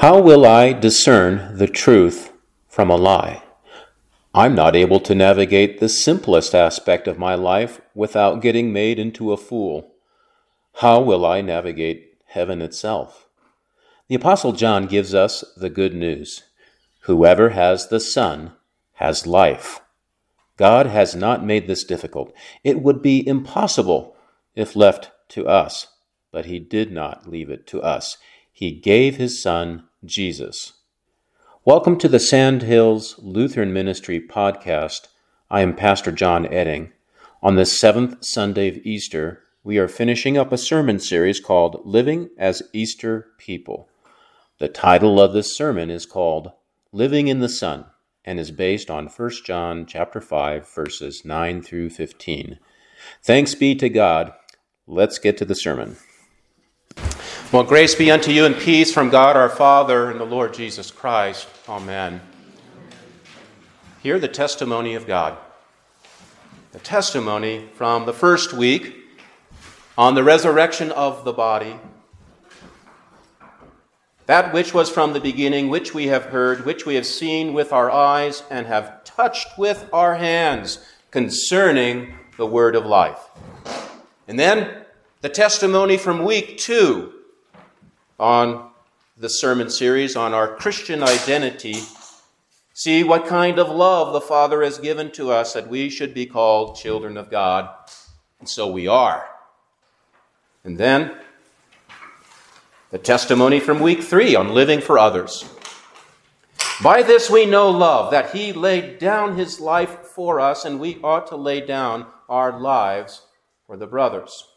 How will I discern the truth from a lie? I'm not able to navigate the simplest aspect of my life without getting made into a fool. How will I navigate heaven itself? The Apostle John gives us the good news Whoever has the Son has life. God has not made this difficult. It would be impossible if left to us, but He did not leave it to us. He gave His Son, Jesus. Welcome to the Sandhills Lutheran Ministry podcast. I am Pastor John Edding. On the seventh Sunday of Easter, we are finishing up a sermon series called Living as Easter People. The title of this sermon is called Living in the Son and is based on 1 John chapter 5 verses 9 through 15. Thanks be to God. Let's get to the sermon. Well, grace be unto you and peace from God our Father and the Lord Jesus Christ. Amen. Hear the testimony of God. The testimony from the first week on the resurrection of the body. That which was from the beginning, which we have heard, which we have seen with our eyes, and have touched with our hands concerning the word of life. And then the testimony from week two on the sermon series on our Christian identity. See what kind of love the Father has given to us that we should be called children of God. And so we are. And then the testimony from week three on living for others. By this we know love, that he laid down his life for us, and we ought to lay down our lives for the brothers.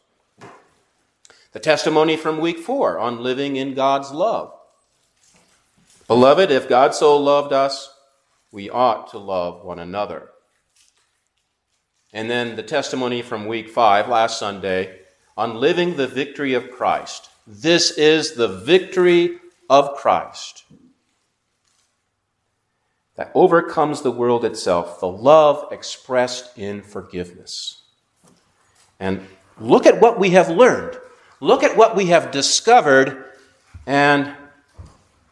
The testimony from week four on living in God's love. Beloved, if God so loved us, we ought to love one another. And then the testimony from week five, last Sunday, on living the victory of Christ. This is the victory of Christ that overcomes the world itself, the love expressed in forgiveness. And look at what we have learned. Look at what we have discovered. And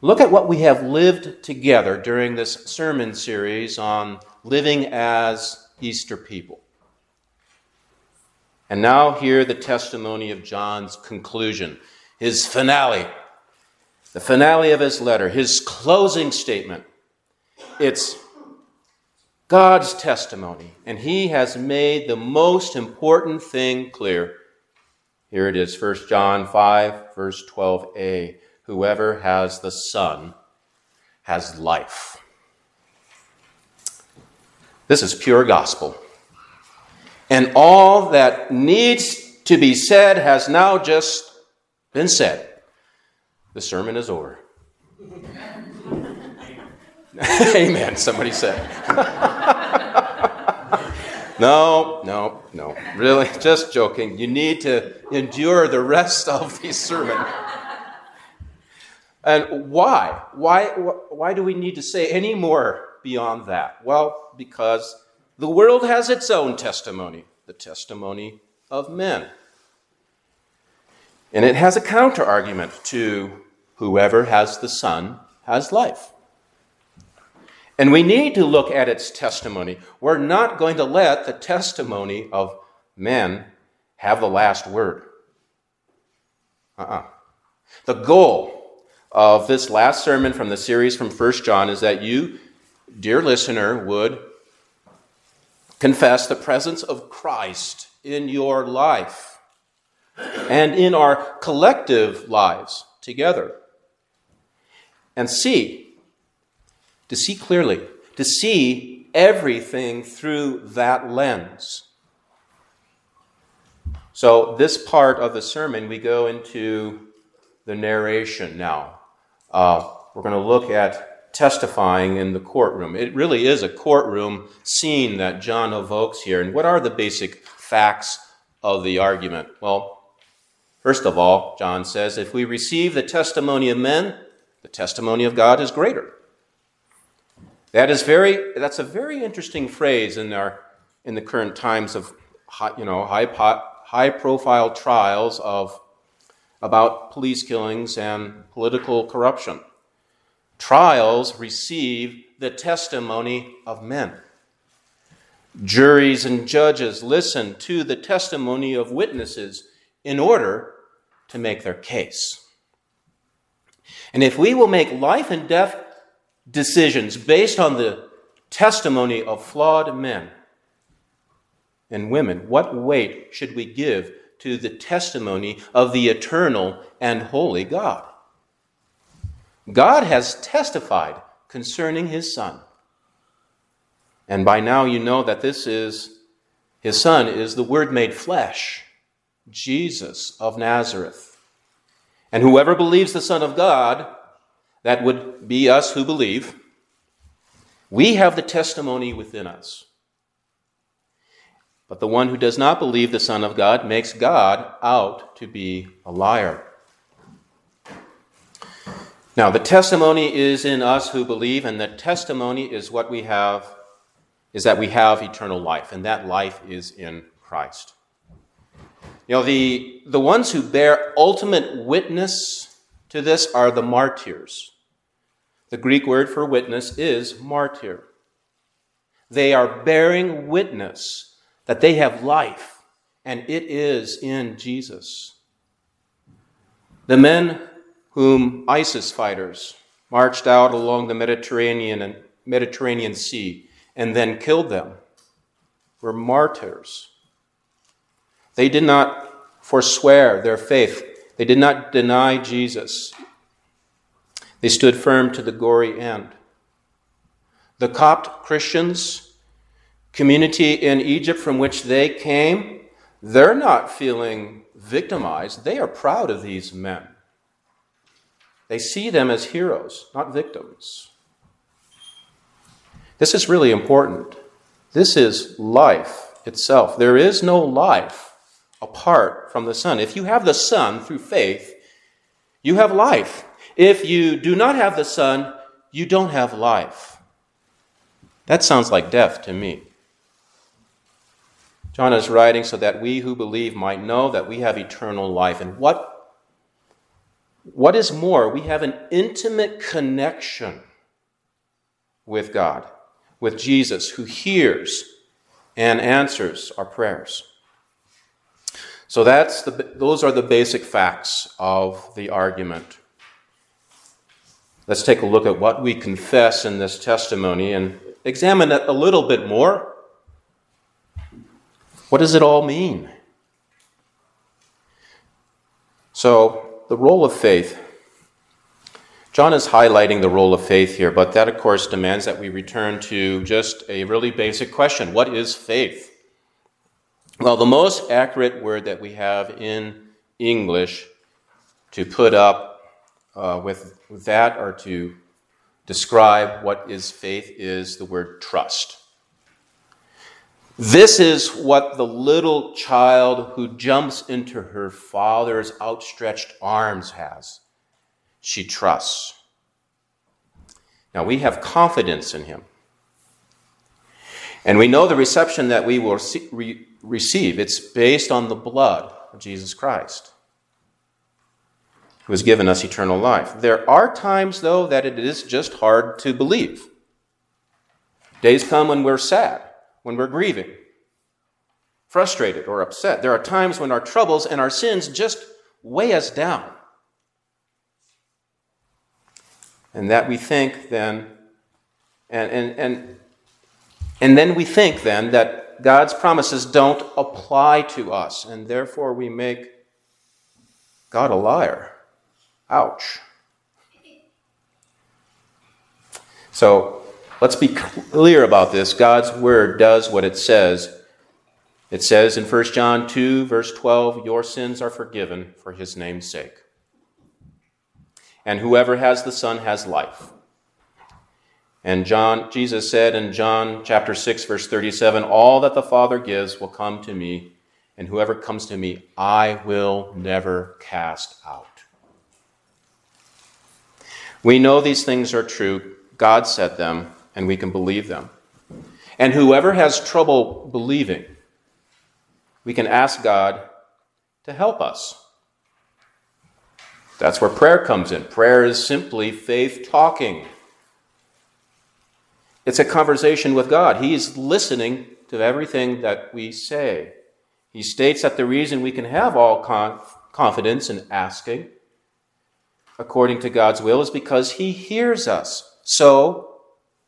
look at what we have lived together during this sermon series on living as Easter people. And now, hear the testimony of John's conclusion, his finale, the finale of his letter, his closing statement. It's God's testimony, and he has made the most important thing clear. Here it is, 1 John 5, verse 12a. Whoever has the Son has life. This is pure gospel. And all that needs to be said has now just been said. The sermon is over. Amen, somebody said. no, no, no. Really, just joking. You need to endure the rest of the sermon. And why? Why, why do we need to say any more beyond that? Well, because the world has its own testimony, the testimony of men. And it has a counter argument to whoever has the Son has life. And we need to look at its testimony. We're not going to let the testimony of men have the last word. Uh uh-uh. uh The goal of this last sermon from the series from 1 John is that you, dear listener, would confess the presence of Christ in your life and in our collective lives together. And see, to see clearly, to see everything through that lens. So, this part of the sermon, we go into the narration now. Uh, we're going to look at testifying in the courtroom. It really is a courtroom scene that John evokes here. And what are the basic facts of the argument? Well, first of all, John says, if we receive the testimony of men, the testimony of God is greater. That is very, that's a very interesting phrase in, our, in the current times of high, you know, high, high profile trials of, about police killings and political corruption. Trials receive the testimony of men. Juries and judges listen to the testimony of witnesses in order to make their case. And if we will make life and death decisions based on the testimony of flawed men and women, what weight should we give to the testimony of the eternal and holy God? God has testified concerning his Son. And by now you know that this is, his Son is the Word made flesh, Jesus of Nazareth. And whoever believes the Son of God, that would be us who believe, we have the testimony within us. But the one who does not believe the Son of God makes God out to be a liar. Now, the testimony is in us who believe, and the testimony is what we have, is that we have eternal life, and that life is in Christ. You know, the, the ones who bear ultimate witness to this are the martyrs. The Greek word for witness is martyr. They are bearing witness that they have life, and it is in Jesus. The men whom ISIS fighters marched out along the Mediterranean and Mediterranean Sea and then killed them were martyrs. They did not forswear their faith. They did not deny Jesus. They stood firm to the gory end. The Copt Christians, community in Egypt from which they came, they're not feeling victimized. They are proud of these men. They see them as heroes, not victims. This is really important. This is life itself. There is no life apart from the Son. If you have the Son through faith, you have life. If you do not have the Son, you don't have life. That sounds like death to me. John is writing so that we who believe might know that we have eternal life. And what what is more, we have an intimate connection with God, with Jesus, who hears and answers our prayers. So that's the, those are the basic facts of the argument. Let's take a look at what we confess in this testimony and examine it a little bit more. What does it all mean? So, the role of faith. John is highlighting the role of faith here, but that, of course, demands that we return to just a really basic question What is faith? Well, the most accurate word that we have in English to put up uh, with, that or to describe what is faith is the word trust. This is what the little child who jumps into her father's outstretched arms has. She trusts. Now we have confidence in him. And we know the reception that we will receive. It's based on the blood of Jesus Christ, who has given us eternal life. There are times, though, that it is just hard to believe. Days come when we're sad when we're grieving, frustrated, or upset. There are times when our troubles and our sins just weigh us down. And that we think then, and, and, and, and then we think then God's promises don't apply to us, and therefore we make God a liar. Ouch. So, Let's be clear about this. God's word does what it says. It says in 1 John 2, verse 12, Your sins are forgiven for his name's sake. And whoever has the Son has life. And John, Jesus said in John chapter 6, verse 37, All that the Father gives will come to me, and whoever comes to me, I will never cast out. We know these things are true. God said them, and we can believe them. And whoever has trouble believing, we can ask God to help us. That's where prayer comes in. Prayer is simply faith talking It's a conversation with God. He's listening to everything that we say. He states that the reason we can have all confidence in asking according to God's will is because He hears us. So,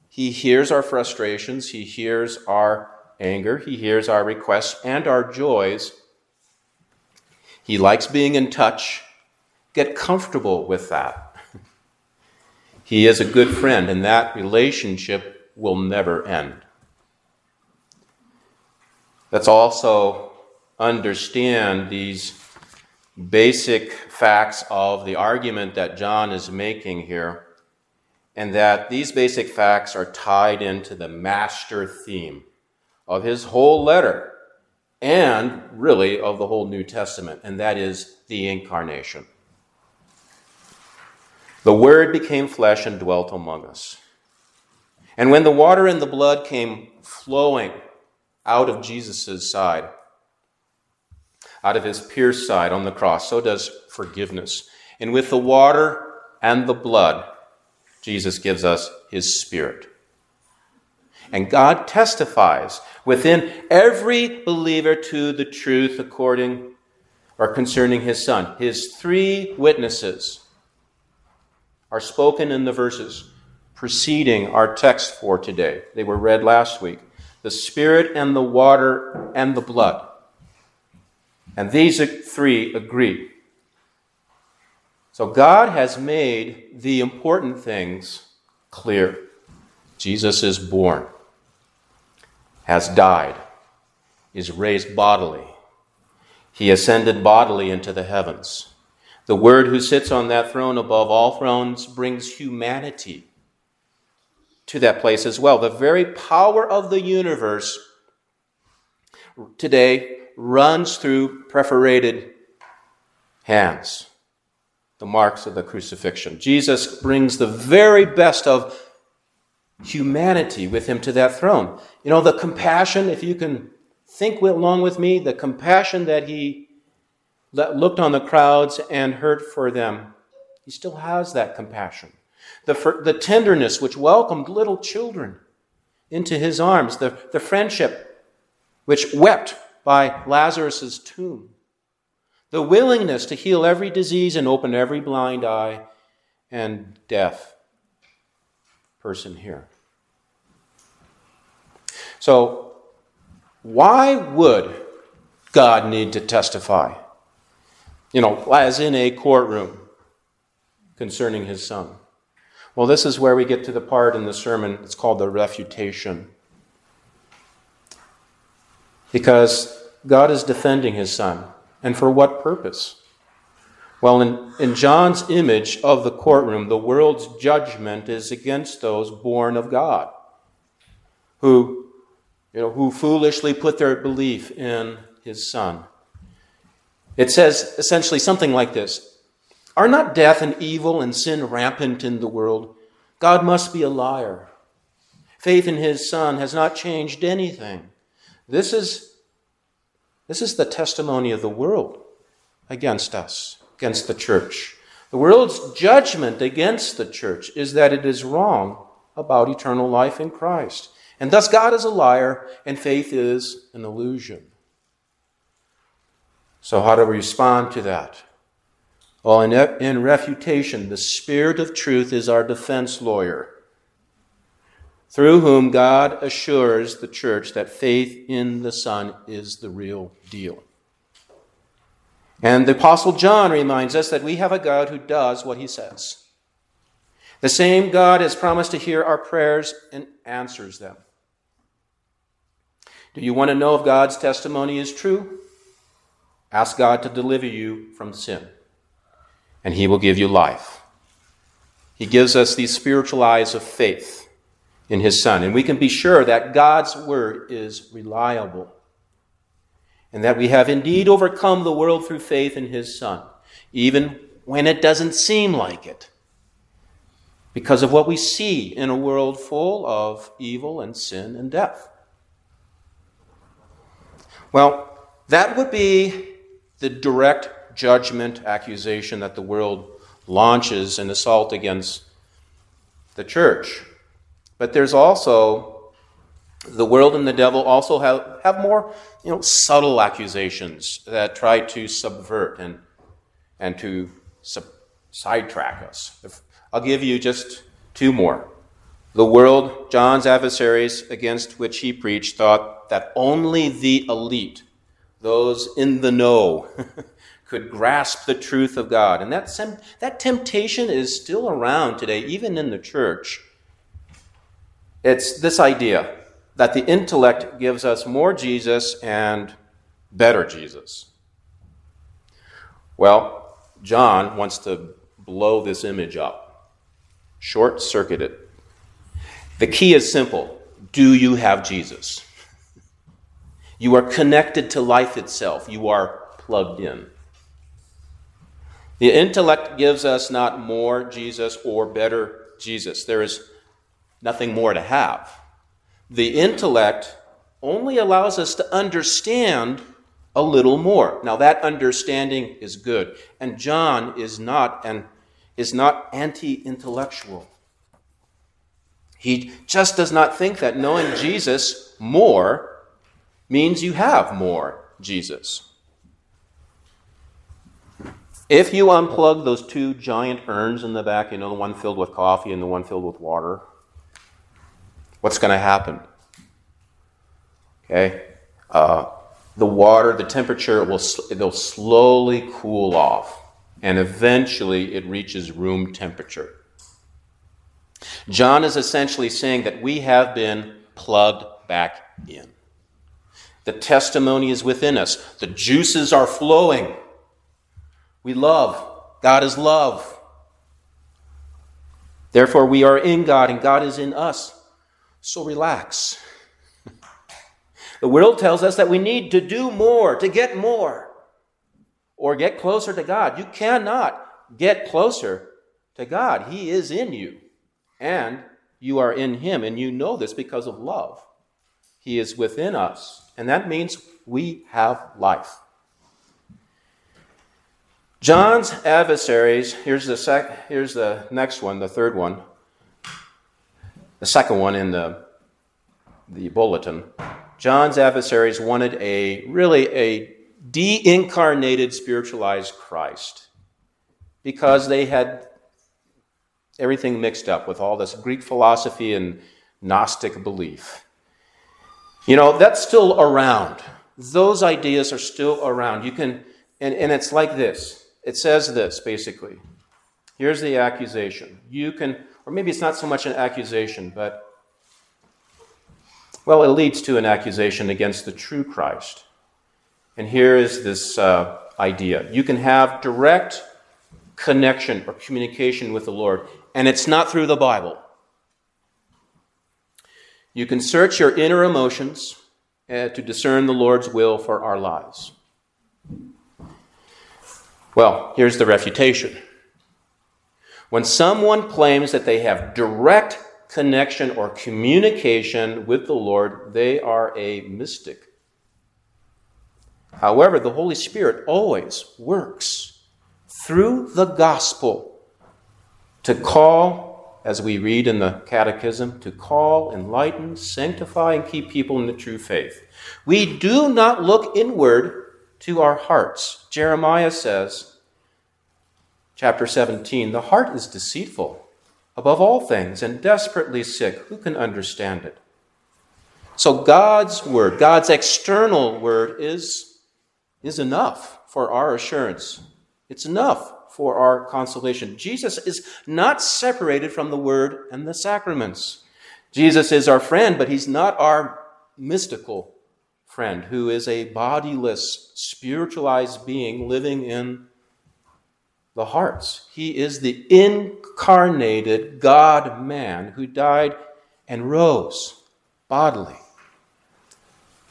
He hears our frustrations, He hears our anger, He hears our requests and our joys. He likes being in touch. Get comfortable with that. he is a good friend, and that relationship will never end. Let's also understand these basic facts of the argument that John is making here, and that these basic facts are tied into the master theme of his whole letter and really of the whole New Testament, and that is the incarnation. The Word became flesh and dwelt among us. And when the water and the blood came flowing out of Jesus' side, out of his pierced side on the cross, so does forgiveness. And with the water and the blood, Jesus gives us his Spirit. And God testifies within every believer to the truth according or concerning his Son. His three witnesses are spoken in the verses preceding our text for today. They were read last week the Spirit and the water and the blood. And these three agree. So God has made the important things clear. Jesus is born, has died, is raised bodily. He ascended bodily into the heavens. The Word who sits on that throne above all thrones brings humanity to that place as well. The very power of the universe today runs through perforated hands, the marks of the crucifixion. Jesus brings the very best of humanity with him to that throne. You know, the compassion, if you can think along with me, the compassion that he looked on the crowds and hurt for them, he still has that compassion. The, the tenderness which welcomed little children into his arms, the, the friendship which wept by Lazarus' tomb. The willingness to heal every disease and open every blind eye and deaf person here. So, why would God need to testify? You know, as in a courtroom concerning his son. Well, this is where we get to the part in the sermon, it's called the refutation because God is defending his son. And for what purpose? Well, in, in John's image of the courtroom, the world's judgment is against those born of God who, you know, who foolishly put their belief in his son. It says essentially something like this Are not death and evil and sin rampant in the world? God must be a liar. Faith in his son has not changed anything. This is, this is the testimony of the world against us, against the church. The world's judgment against the church is that it is wrong about eternal life in Christ. And thus, God is a liar and faith is an illusion. So, how do we respond to that? In, in refutation, the Spirit of truth is our defense lawyer through whom God assures the church that faith in the Son is the real deal. And the Apostle John reminds us that we have a God who does what he says. The same God has promised to hear our prayers and answers them. Do you want to know if God's testimony is true? Ask God to deliver you from sin, and he will give you life. He gives us these spiritual eyes of faith in his Son. And we can be sure that God's word is reliable and that we have indeed overcome the world through faith in his Son, even when it doesn't seem like it, because of what we see in a world full of evil and sin and death. Well, that would be the direct judgment accusation that the world launches in assault against the church. But there's also the world and the devil also have, have more you know, subtle accusations that try to subvert and, and to sub- sidetrack us. If, I'll give you just two more. The world, John's adversaries against which he preached, thought that only the elite, those in the know, could grasp the truth of God. And that, that temptation is still around today, even in the church. It's this idea that the intellect gives us more Jesus and better Jesus. Well, John wants to blow this image up, short circuit it. The key is simple Do you have Jesus? You are connected to life itself, you are plugged in. The intellect gives us not more Jesus or better Jesus. There is nothing more to have. The intellect only allows us to understand a little more. Now that understanding is good. And John is not is not anti-intellectual. He just does not think that knowing Jesus more means you have more Jesus. If you unplug those two giant urns in the back, you know, the one filled with coffee and the one filled with water, what's going to happen? Okay? Uh, the water, the temperature will it'll slowly cool off, and eventually it reaches room temperature. John is essentially saying that we have been plugged back in. The testimony is within us. The juices are flowing. We love. God is love. Therefore, we are in God and God is in us. So relax. the world tells us that we need to do more, to get more, or get closer to God. You cannot get closer to God. He is in you, and you are in Him, and you know this because of love. He is within us, and that means we have life. John's adversaries, here's the, sec, here's the next one, the third one, the second one in the, the bulletin. John's adversaries wanted a really a de incarnated spiritualized Christ because they had everything mixed up with all this Greek philosophy and Gnostic belief. You know, that's still around. Those ideas are still around. You can, and, and it's like this it says this basically. Here's the accusation. You can, or maybe it's not so much an accusation, but, well, it leads to an accusation against the true Christ. And here is this uh, idea you can have direct connection or communication with the Lord, and it's not through the Bible. You can search your inner emotions uh, to discern the Lord's will for our lives. Well, here's the refutation. When someone claims that they have direct connection or communication with the Lord, they are a mystic. However, the Holy Spirit always works through the gospel to call, as we read in the Catechism, to call, enlighten, sanctify, and keep people in the true faith. We do not look inward to our hearts. Jeremiah says, chapter 17, the heart is deceitful above all things and desperately sick. Who can understand it? So God's word, God's external word, is, is enough for our assurance. It's enough for our consolation. Jesus is not separated from the word and the sacraments. Jesus is our friend, but he's not our mystical friend who is a bodiless, spiritualized being living in the hearts. He is the incarnated God man who died and rose bodily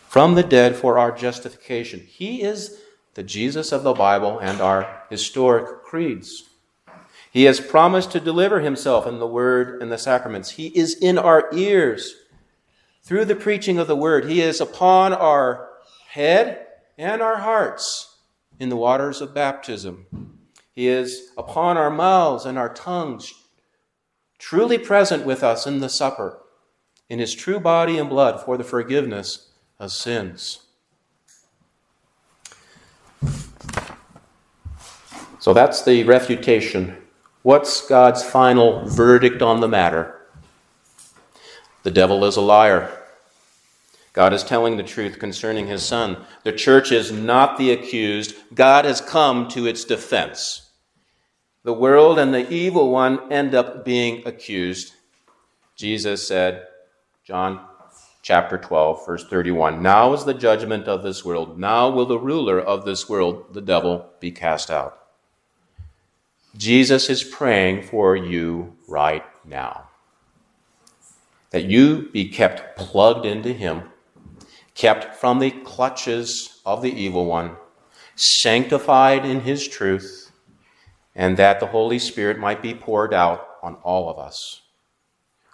from the dead for our justification. He is the Jesus of the Bible and our historic creeds. He has promised to deliver himself in the word and the sacraments. He is in our ears through the preaching of the word. He is upon our head and our hearts in the waters of baptism. He is upon our mouths and our tongues, truly present with us in the supper in his true body and blood for the forgiveness of sins. So that's the refutation. What's God's final verdict on the matter? The devil is a liar. God is telling the truth concerning his son. The church is not the accused. God has come to its defense. The world and the evil one end up being accused. Jesus said, John chapter 12, verse 31, Now is the judgment of this world. Now will the ruler of this world, the devil, be cast out. Jesus is praying for you right now. That you be kept plugged into Him, kept from the clutches of the evil one, sanctified in His truth, and that the Holy Spirit might be poured out on all of us.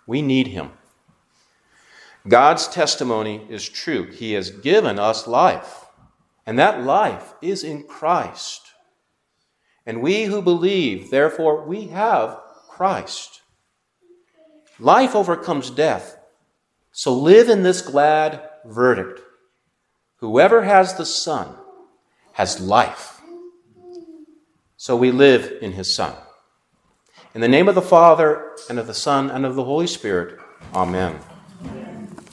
We need Him. God's testimony is true. He has given us life, and that life is in Christ. And we who believe, therefore, we have Christ. Life overcomes death. So live in this glad verdict. Whoever has the Son has life. So we live in his Son. In the name of the Father, and of the Son, and of the Holy Spirit, Amen.